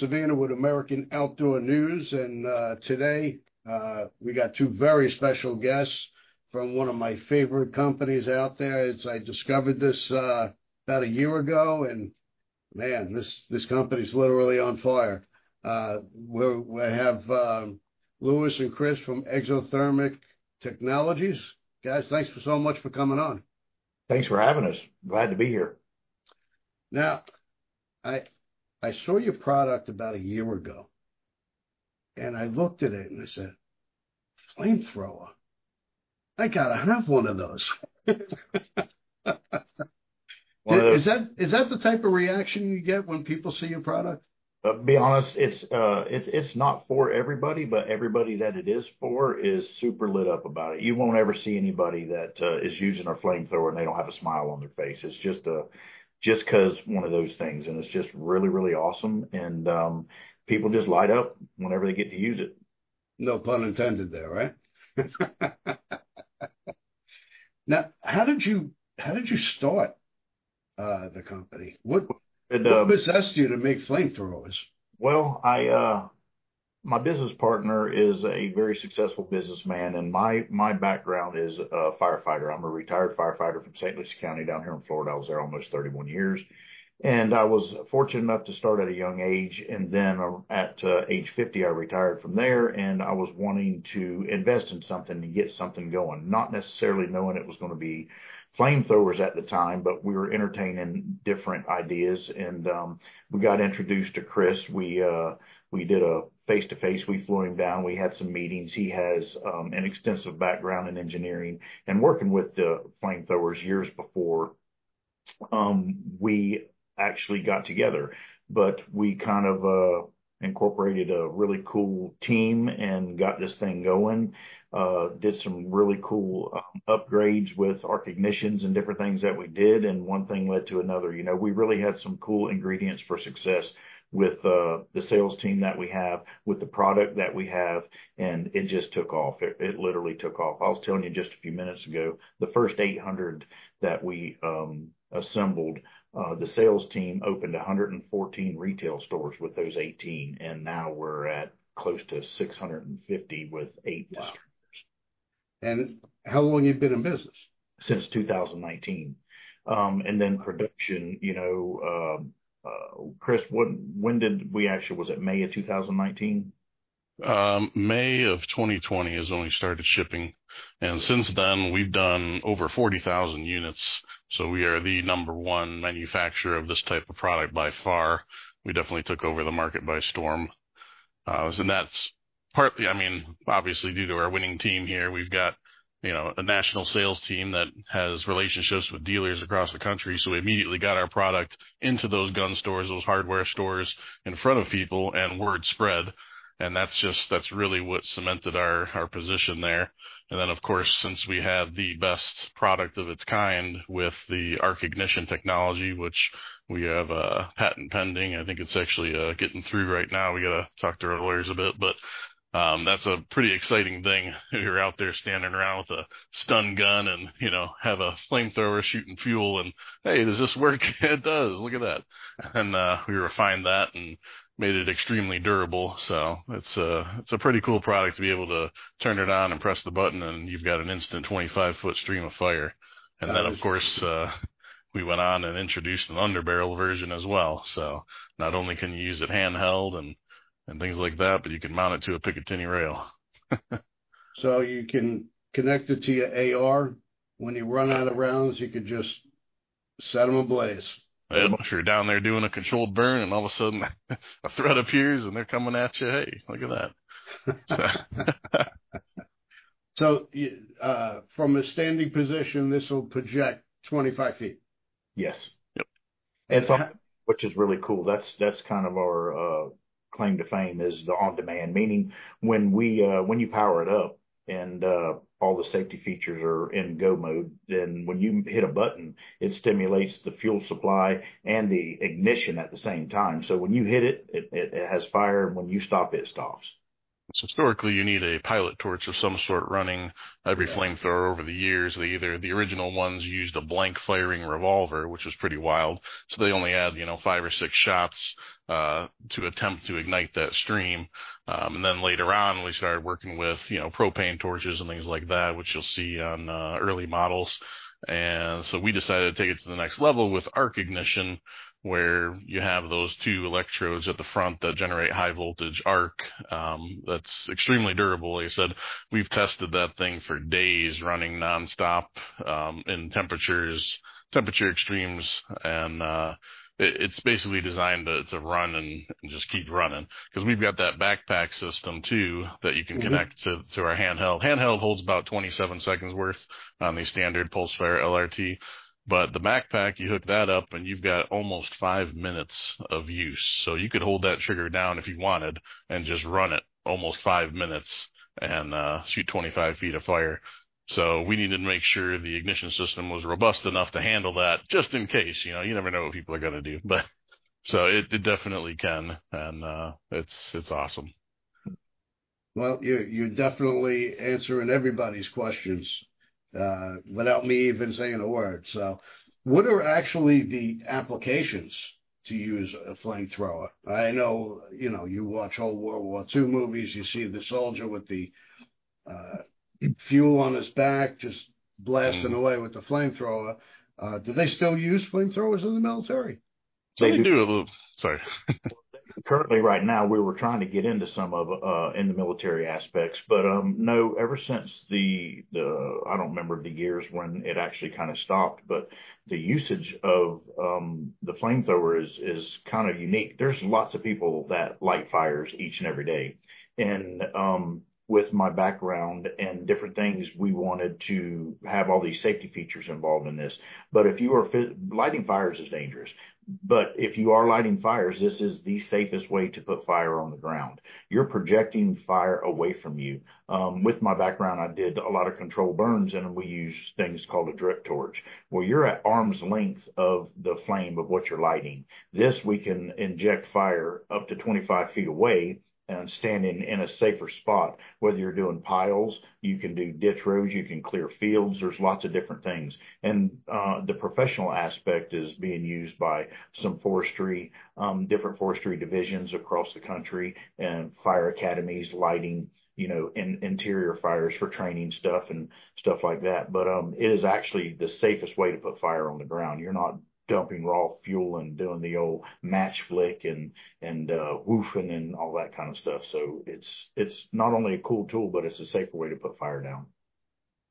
Chris with American Outdoor News, and uh, today uh, we got two very special guests from one of my favorite companies out there. It's, I discovered this uh, about a year ago, and man, this this company's literally on fire. Uh, we have um, Lewis and Chris from Exothermic Technologies. Guys, thanks for so much for coming on. Thanks for having us. Glad to be here. Now, I I saw your product about a year ago, and I looked at it and I said, flamethrower. I gotta have one of those. is that is that the type of reaction you get when people see your product? Uh, be honest, it's uh, it's it's not for everybody, but everybody that it is for is super lit up about it. You won't ever see anybody that uh, is using a flamethrower and they don't have a smile on their face. It's just a just because one of those things, and it's just really really awesome, and um, people just light up whenever they get to use it. No pun intended there, right? now, how did you how did you start uh, the company? What what um, possessed you to make flamethrowers? Well, I uh, my business partner is a very successful businessman, and my my background is a firefighter. I'm a retired firefighter from St. Lucie County down here in Florida. I was there almost 31 years, and I was fortunate enough to start at a young age, and then uh, at uh, age 50, I retired from there, and I was wanting to invest in something to get something going, not necessarily knowing it was going to be flamethrowers at the time, but we were entertaining different ideas. And um, we got introduced to Chris. We uh, we did a face to face. We flew him down. We had some meetings. He has um, an extensive background in engineering and working with the flamethrowers years before um, we actually got together. But we kind of uh, incorporated a really cool team and got this thing going. Uh, did some really cool um, upgrades with arc ignitions and different things that we did, and one thing led to another. You know, we really had some cool ingredients for success with uh, the sales team that we have, with the product that we have, and it just took off. It, it literally took off. I was telling you just a few minutes ago, the first 800 that we um, assembled uh, the sales team opened 114 retail stores with those 18, and now we're at close to 650 with eight wow. distributors. And how long you been in business? Since 2019. Um, and then production, you know, um, uh, Chris, when did we actually, was it May of 2019? Um, May of 2020 is when we started shipping. And since then, we've done over 40,000 units so we are the number one manufacturer of this type of product by far. We definitely took over the market by storm. Uh, and that's partly, I mean, obviously due to our winning team here, we've got, you know, a national sales team that has relationships with dealers across the country. So we immediately got our product into those gun stores, those hardware stores in front of people and word spread. And that's just, that's really what cemented our, our position there. And then, of course, since we have the best product of its kind with the arc ignition technology, which we have a uh, patent pending, I think it's actually uh, getting through right now. We got to talk to our lawyers a bit, but um, that's a pretty exciting thing. You're out there standing around with a stun gun and, you know, have a flamethrower shooting fuel and, hey, does this work? it does. Look at that. And, uh, we refined that and made it extremely durable. So it's a it's a pretty cool product to be able to turn it on and press the button, and you've got an instant 25 foot stream of fire. And that then, of course, uh, we went on and introduced an underbarrel version as well. So not only can you use it handheld and and things like that, but you can mount it to a Picatinny rail. so you can connect it to your AR. When you run out of rounds, you could just set them ablaze. If you're down there doing a controlled burn and all of a sudden a threat appears and they're coming at you, hey, look at that. so, so uh, from a standing position, this will project 25 feet. Yes. Yep. And so, which is really cool. That's that's kind of our uh, claim to fame is the on demand, meaning when we uh, when you power it up and uh, all the safety features are in go mode, then when you hit a button, it stimulates the fuel supply and the ignition at the same time. So when you hit it, it, it has fire, and when you stop, it stops. So historically, you need a pilot torch of some sort running every yeah. flamethrower over the years. They either, the original ones used a blank firing revolver, which was pretty wild. So they only had, you know, five or six shots, uh, to attempt to ignite that stream. Um, and then later on, we started working with, you know, propane torches and things like that, which you'll see on, uh, early models. And so we decided to take it to the next level with arc ignition, where you have those two electrodes at the front that generate high voltage arc. Um, that's extremely durable. Like I said, we've tested that thing for days running nonstop, um, in temperatures, temperature extremes and, uh, it's basically designed to, to run and, and just keep running because we've got that backpack system too that you can mm-hmm. connect to, to our handheld. Handheld holds about 27 seconds worth on the standard Pulsefire LRT. But the backpack, you hook that up and you've got almost five minutes of use. So you could hold that trigger down if you wanted and just run it almost five minutes and uh, shoot 25 feet of fire. So we needed to make sure the ignition system was robust enough to handle that just in case, you know, you never know what people are going to do, but so it, it definitely can. And, uh, it's, it's awesome. Well, you're, you're definitely answering everybody's questions uh, without me even saying a word. So, what are actually the applications to use a flamethrower? I know, you know, you watch old World War II movies, you see the soldier with the uh, fuel on his back just blasting mm. away with the flamethrower. Uh, do they still use flamethrowers in the military? They, they do. do a little. Sorry. currently right now we were trying to get into some of uh in the military aspects but um no ever since the the I don't remember the years when it actually kind of stopped but the usage of um the flamethrower is is kind of unique there's lots of people that light fires each and every day and um with my background and different things, we wanted to have all these safety features involved in this. But if you are lighting fires is dangerous. But if you are lighting fires, this is the safest way to put fire on the ground. You're projecting fire away from you. Um, with my background, I did a lot of control burns and we use things called a drip torch. Well, you're at arm's length of the flame of what you're lighting. This we can inject fire up to 25 feet away and standing in a safer spot. Whether you're doing piles, you can do ditch roads, you can clear fields. There's lots of different things. And uh, the professional aspect is being used by some forestry, um, different forestry divisions across the country and fire academies, lighting, you know, in, interior fires for training stuff and stuff like that. But um, it is actually the safest way to put fire on the ground. You're not dumping raw fuel and doing the old match flick and and uh, woofing and all that kind of stuff. So it's it's not only a cool tool, but it's a safer way to put fire down.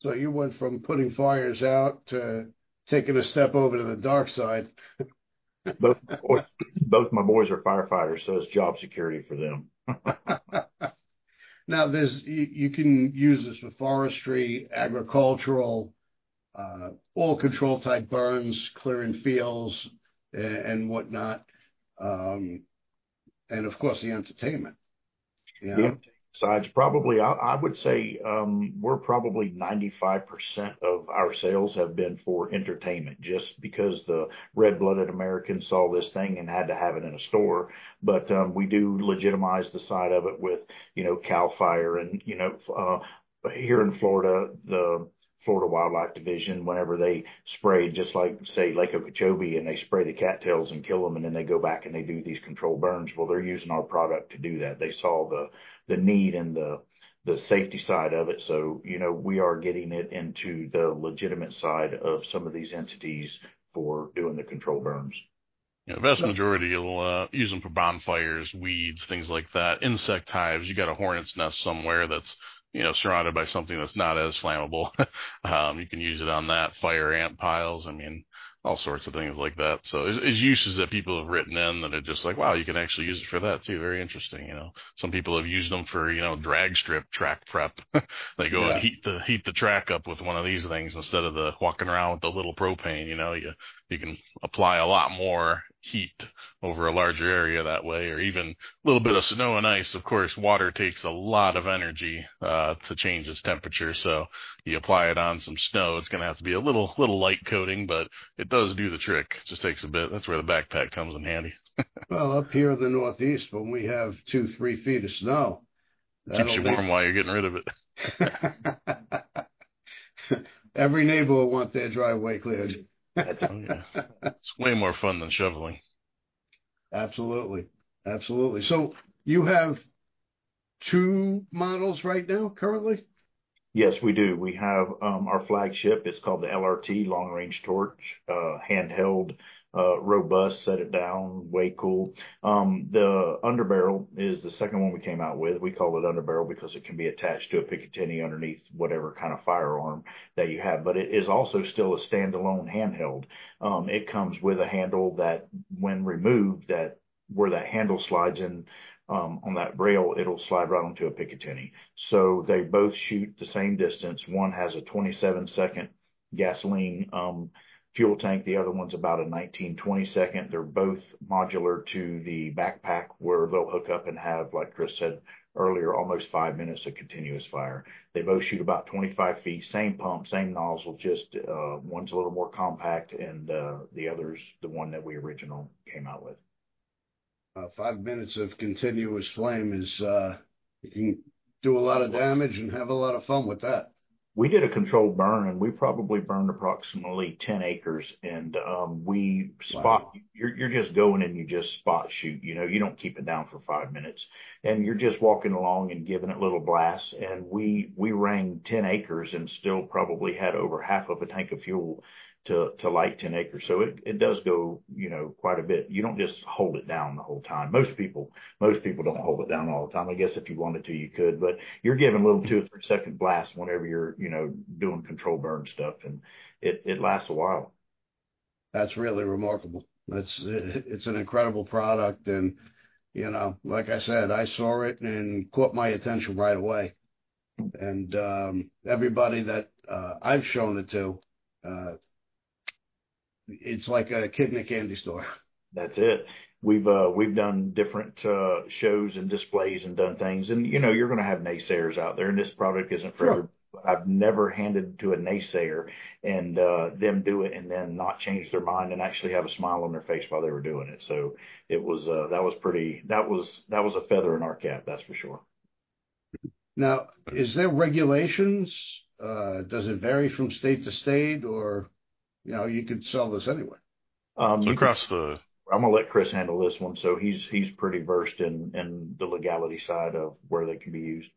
So you went from putting fires out to taking a step over to the dark side. both both my boys are firefighters, so it's job security for them. now, there's you, you can use this for forestry, agricultural, all control type burns, clearing fields and whatnot. Um, and of course the entertainment. You know? Yeah. Sides probably, I, I would say um, we're probably 95% of our sales have been for entertainment, just because the red-blooded Americans saw this thing and had to have it in a store. But um, we do legitimize the side of it with, you know, Cal Fire and you know, uh, here in Florida, the Florida Wildlife Division whenever they spray, just like say Lake Okeechobee, and they spray the cattails and kill them, and then they go back and they do these controlled burns. Well, they're using our product to do that. They saw the the need and the the safety side of it. So you know we are getting it into the legitimate side of some of these entities for doing the control burns. Yeah, the vast majority will uh, use them for bonfires, weeds, things like that. Insect hives. You got a hornet's nest somewhere that's you know, surrounded by something that's not as flammable. um, you can use it on that fire ant piles. I mean, all sorts of things like that. So it's, it's, uses that people have written in that are just like, wow, you can actually use it for that too. Very interesting. You know, some people have used them for, you know, drag strip track prep. they go yeah. and heat the, heat the track up with one of these things instead of the walking around with the little propane, you know, you, you can apply a lot more heat over a larger area that way, or even a little bit of snow and ice. Of course, water takes a lot of energy uh, to change its temperature. So you apply it on some snow, it's going to have to be a little little light coating, but it does do the trick. It just takes a bit. That's where the backpack comes in handy. well, up here in the Northeast, when we have two three feet of snow, Keeps you warm while you're getting rid of it. Every neighbor will want their driveway cleared. Oh, yeah. It's way more fun than shoveling. Absolutely. Absolutely. So you have two models right now currently? Yes, we do. We have um, our flagship. It's called the LRT Long Range Torch, uh, handheld uh, robust, set it down, way cool. Um, the underbarrel is the second one we came out with. We call it underbarrel because it can be attached to a Picatinny underneath whatever kind of firearm that you have, but it is also still a standalone handheld. Um, it comes with a handle that when removed, that where that handle slides in um, on that rail, it'll slide right onto a Picatinny. So they both shoot the same distance. One has a 27 second gasoline um, fuel tank. The other one's about a 19, 20 second. They're both modular to the backpack where they'll hook up and have, like Chris said earlier, almost five minutes of continuous fire. They both shoot about 25 feet, same pump, same nozzle, just uh, one's a little more compact and uh, the other's the one that we original came out with. Uh, five minutes of continuous flame is, uh, you can do a lot of damage and have a lot of fun with that we did a controlled burn and we probably burned approximately 10 acres and um, we spot wow. you're, you're just going and you just spot shoot you know you don't keep it down for five minutes and you're just walking along and giving it little blasts and we we rang 10 acres and still probably had over half of a tank of fuel to to light 10 acres. So it it does go, you know, quite a bit. You don't just hold it down the whole time. Most people most people don't hold it down all the time. I guess if you wanted to, you could, but you're giving a little two or three second blasts whenever you're, you know, doing control burn stuff, and it it lasts a while. That's really remarkable. That's it's an incredible product, and you know, like I said, I saw it and caught my attention right away. And um, everybody that uh, I've shown it to, uh, it's like a kid in a candy store. That's it. We've uh, we've done different uh, shows and displays and done things, and you know you're going to have naysayers out there, and this product isn't for sure. I've never handed to a naysayer and uh, them do it and then not change their mind and actually have a smile on their face while they were doing it. So it was uh, that was pretty that was that was a feather in our cap, that's for sure. Now, is there regulations? Uh, does it vary from state to state, or you know, you could sell this anywhere. Um, so across the. I'm gonna let Chris handle this one. So he's he's pretty versed in in the legality side of where they can be used.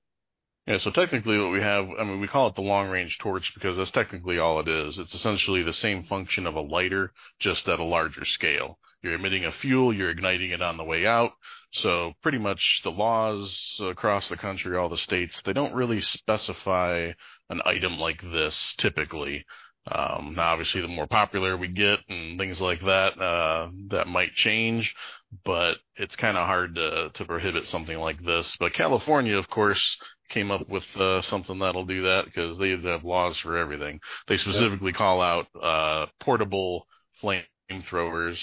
Yeah, so technically what we have, I mean, we call it the long range torch because that's technically all it is. It's essentially the same function of a lighter, just at a larger scale. You're emitting a fuel, you're igniting it on the way out. So pretty much the laws across the country, all the states, they don't really specify an item like this typically. Um, now, obviously, the more popular we get and things like that, uh, that might change, but it's kind of hard to, to prohibit something like this. But California, of course, came up with uh, something that'll do that because they have laws for everything. They specifically call out uh, portable flamethrowers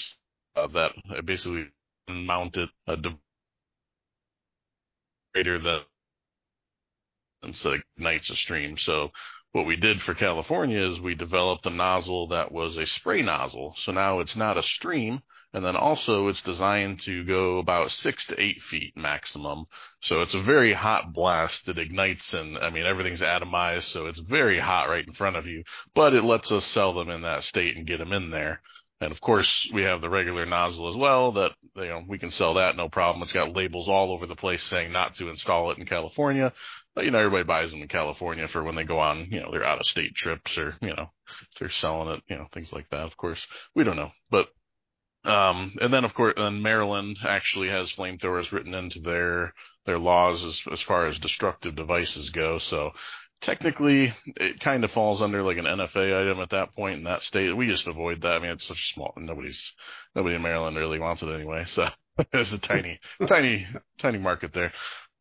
uh, that basically mounted a greater that instead of ignites a stream. So what we did for California is we developed a nozzle that was a spray nozzle. So now it's not a stream. And then also it's designed to go about six to eight feet maximum. So it's a very hot blast that ignites and I mean, everything's atomized. So it's very hot right in front of you, but it lets us sell them in that state and get them in there. And of course, we have the regular nozzle as well that, you know, we can sell that no problem. It's got labels all over the place saying not to install it in California. But, you know, everybody buys them in California for when they go on, you know, their out of state trips or, you know, they're selling it, you know, things like that. Of course, we don't know, but, um, and then of course, then Maryland actually has flamethrowers written into their, their laws as, as far as destructive devices go. So technically it kind of falls under like an NFA item at that point in that state. We just avoid that. I mean, it's such a small, nobody's, nobody in Maryland really wants it anyway. So it's a tiny, tiny, tiny market there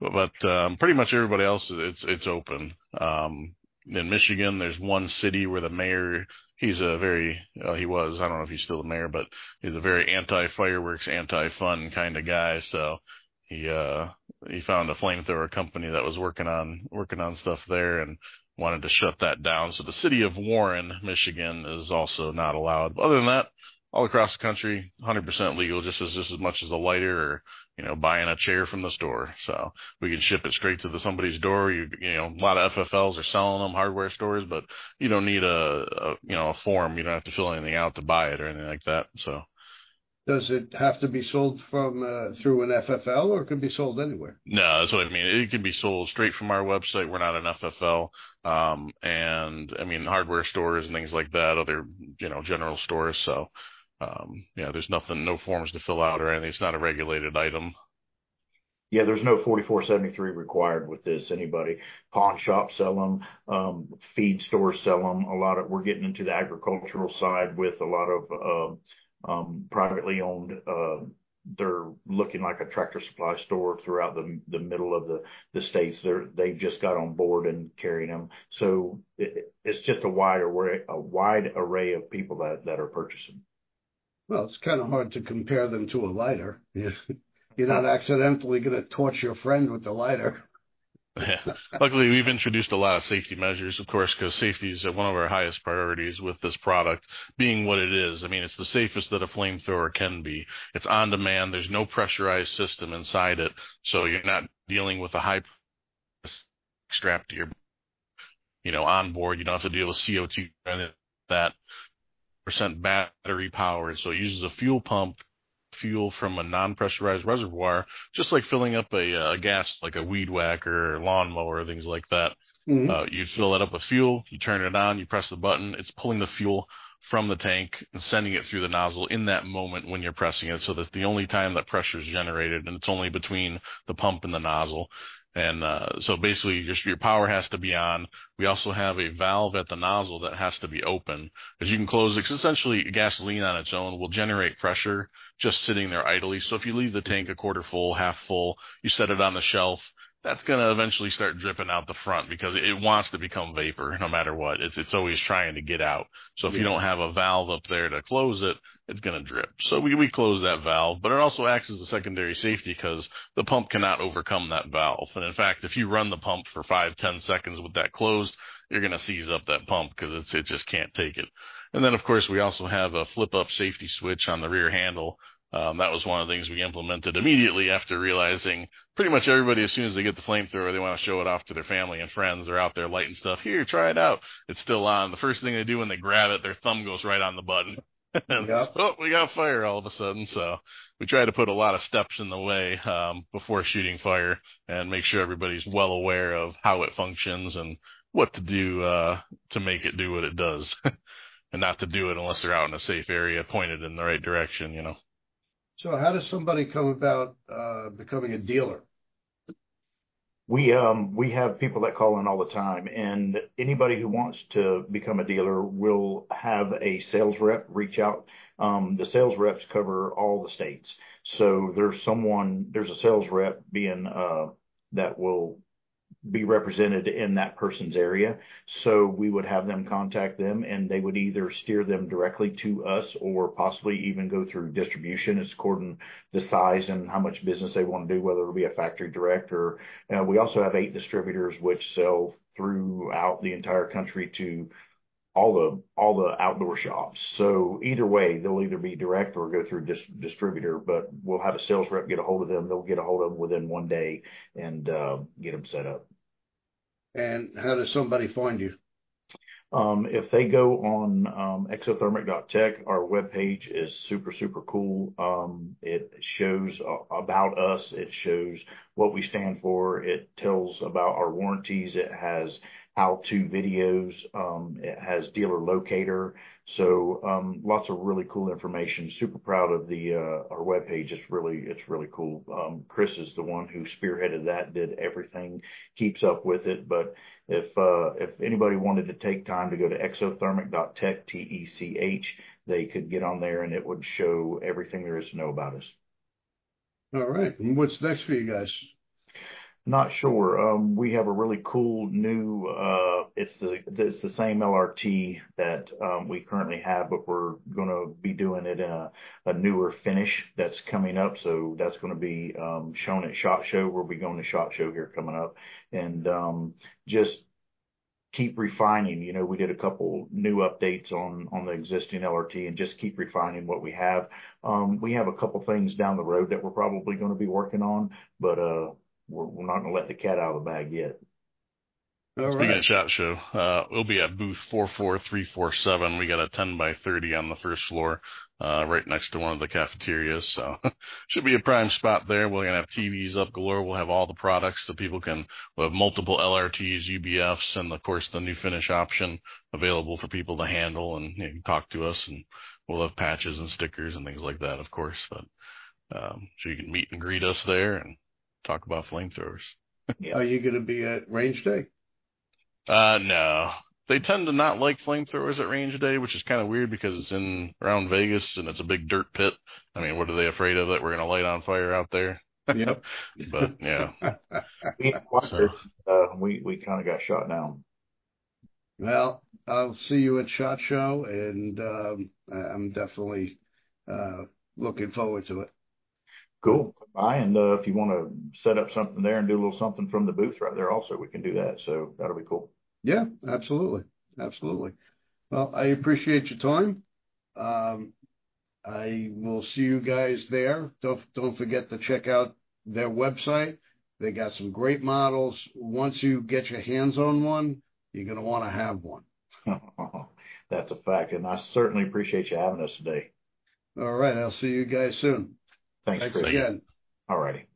but um, pretty much everybody else it's it's open. Um, in Michigan, there's one city where the mayor he's a very uh, he was I don't know if he's still the mayor, but he's a very anti fireworks, anti fun kind of guy. So he uh he found a flamethrower company that was working on working on stuff there and wanted to shut that down. So the city of Warren, Michigan, is also not allowed. But other than that, all across the country, 100% legal, just as just as much as a lighter or you know, buying a chair from the store. So we can ship it straight to the, somebody's door. You, you know, a lot of FFLs are selling them hardware stores, but you don't need a, a, you know, a form. You don't have to fill anything out to buy it or anything like that. So. Does it have to be sold from uh, through an FFL or can be sold anywhere? No, that's what I mean. It can be sold straight from our website. We're not an FFL. Um, and I mean, hardware stores and things like that, other, you know, general stores. So, um, yeah, there's nothing, no forms to fill out or anything. It's not a regulated item. Yeah, there's no 4473 required with this. Anybody, pawn shops sell them, um, feed stores sell them. A lot of, we're getting into the agricultural side with a lot of, uh, um, privately owned, uh, they're looking like a tractor supply store throughout the the middle of the the states. They're they've just got on board and carrying them. So it, it's just a wide array a wide array of people that that are purchasing. Well, it's kind of hard to compare them to a lighter. You're not accidentally going to torch your friend with the lighter. Luckily, we've introduced a lot of safety measures, of course, because safety is one of our highest priorities with this product being what it is. I mean, it's the safest that a flamethrower can be. It's on demand. There's no pressurized system inside it. So you're not dealing with a high strap to your, you know, on board. You don't have to deal with CO2 and that percent battery powered. So it uses a fuel pump fuel from a non-pressurized reservoir, just like filling up a, a gas, like a weed whacker or lawnmower, things like that. Mm-hmm. Uh, you fill it up with fuel, you turn it on, you press the button, it's pulling the fuel from the tank and sending it through the nozzle in that moment when you're pressing it. So that's the only time that pressure is generated, and it's only between the pump and the nozzle. And uh, so basically, your, your power has to be on. We also have a valve at the nozzle that has to be open, because you can close it. Cause essentially, gasoline on its own will generate pressure just sitting there idly. So if you leave the tank a quarter full, half full, you set it on the shelf, that's going to eventually start dripping out the front because it wants to become vapor no matter what. It's it's always trying to get out. So if yeah. you don't have a valve up there to close it, it's going to drip. So we we close that valve, but it also acts as a secondary safety because the pump cannot overcome that valve. And in fact, if you run the pump for five ten seconds with that closed, you're going to seize up that pump because it's it just can't take it. And then of course we also have a flip up safety switch on the rear handle um, that was one of the things we implemented immediately after realizing pretty much everybody, as soon as they get the flamethrower, they want to show it off to their family and friends. They're out there lighting stuff. Here, try it out. It's still on. The first thing they do when they grab it, their thumb goes right on the button. Yep. Oh, we got fire all of a sudden. So we try to put a lot of steps in the way um, before shooting fire and make sure everybody's well aware of how it functions and what to do uh, to make it do what it does, and not to do it unless they're out in a safe area, pointed in the right direction. You know. So how does somebody come about uh, becoming a dealer? We um we have people that call in all the time, and anybody who wants to become a dealer will have a sales rep reach out. Um, the sales reps cover all the states, so there's someone there's a sales rep being uh, that will be represented in that person's area. So we would have them contact them and they would either steer them directly to us or possibly even go through distribution. It's according the size and how much business they want to do, whether it'll be a factory direct or uh, we also have eight distributors which sell throughout the entire country to all the all the outdoor shops. So either way, they'll either be direct or go through dis- distributor. But we'll have a sales rep get a hold of them. They'll get a hold of them within one day and uh, get them set up. And how does somebody find you? Um, if they go on um, exothermic.tech, our webpage is super, super cool. Um, it shows uh, about us. It shows what we stand for. It tells about our warranties. It has how-to videos. Um, it has dealer locator. So um, lots of really cool information. Super proud of the uh, our webpage. It's really it's really cool. Um, Chris is the one who spearheaded that, did everything, keeps up with it. But if uh, if anybody wanted to take time to go to exothermic.tech, T E C H, they could get on there and it would show everything there is to know about us. All right. What's next for you guys? Not sure. Um, we have a really cool new, uh, it's the it's the same LRT that um, we currently have, but we're gonna be doing it in a newer finish that's coming up. So that's gonna be um, shown at SHOT Show. We'll be going to SHOT Show here coming up. And just keep refining. You know, we did a couple new updates on the existing LRT and just keep refining what we have. We have a couple things down the road that we're probably gonna be working on, but we're not gonna let the cat out of the bag yet. All right. Speaking of SHOT Show, uh, we'll be at booth 44347. We got a 10 by 30 on the first floor, uh, right next to one of the cafeterias. So should be a prime spot there. We're gonna have TVs up galore. We'll have all the products so people can. We'll have multiple LRTs, UBFs, and of course, the new finish option available for people to handle and, you know, talk to us, and we'll have patches and stickers and things like that, of course. But, so you can meet and greet us there and talk about flamethrowers. Are you gonna be at Range Day? Uh, no. They tend to not like flamethrowers at Range Day, which is kind of weird because it's in around Vegas, and it's a big dirt pit. I mean, what are they afraid of, that we're gonna light on fire out there? Yep. But, yeah. We uh, kind of got shot down. Well, I'll see you at SHOT Show, and um, I'm definitely uh, looking forward to it. Cool. Bye, and uh, if you wanna set up something there and do a little something from the booth right there also, we can do that. So that'll be cool. Yeah, absolutely. Absolutely. Well, I appreciate your time. Um, I will see you guys there. Don't forget to check out their website. They got some great models. Once you get your hands on one, you're gonna wanna have one. That's a fact, and I certainly appreciate you having us today. All right. I'll see you guys soon. Thanks, Chris. Thanks again. All righty.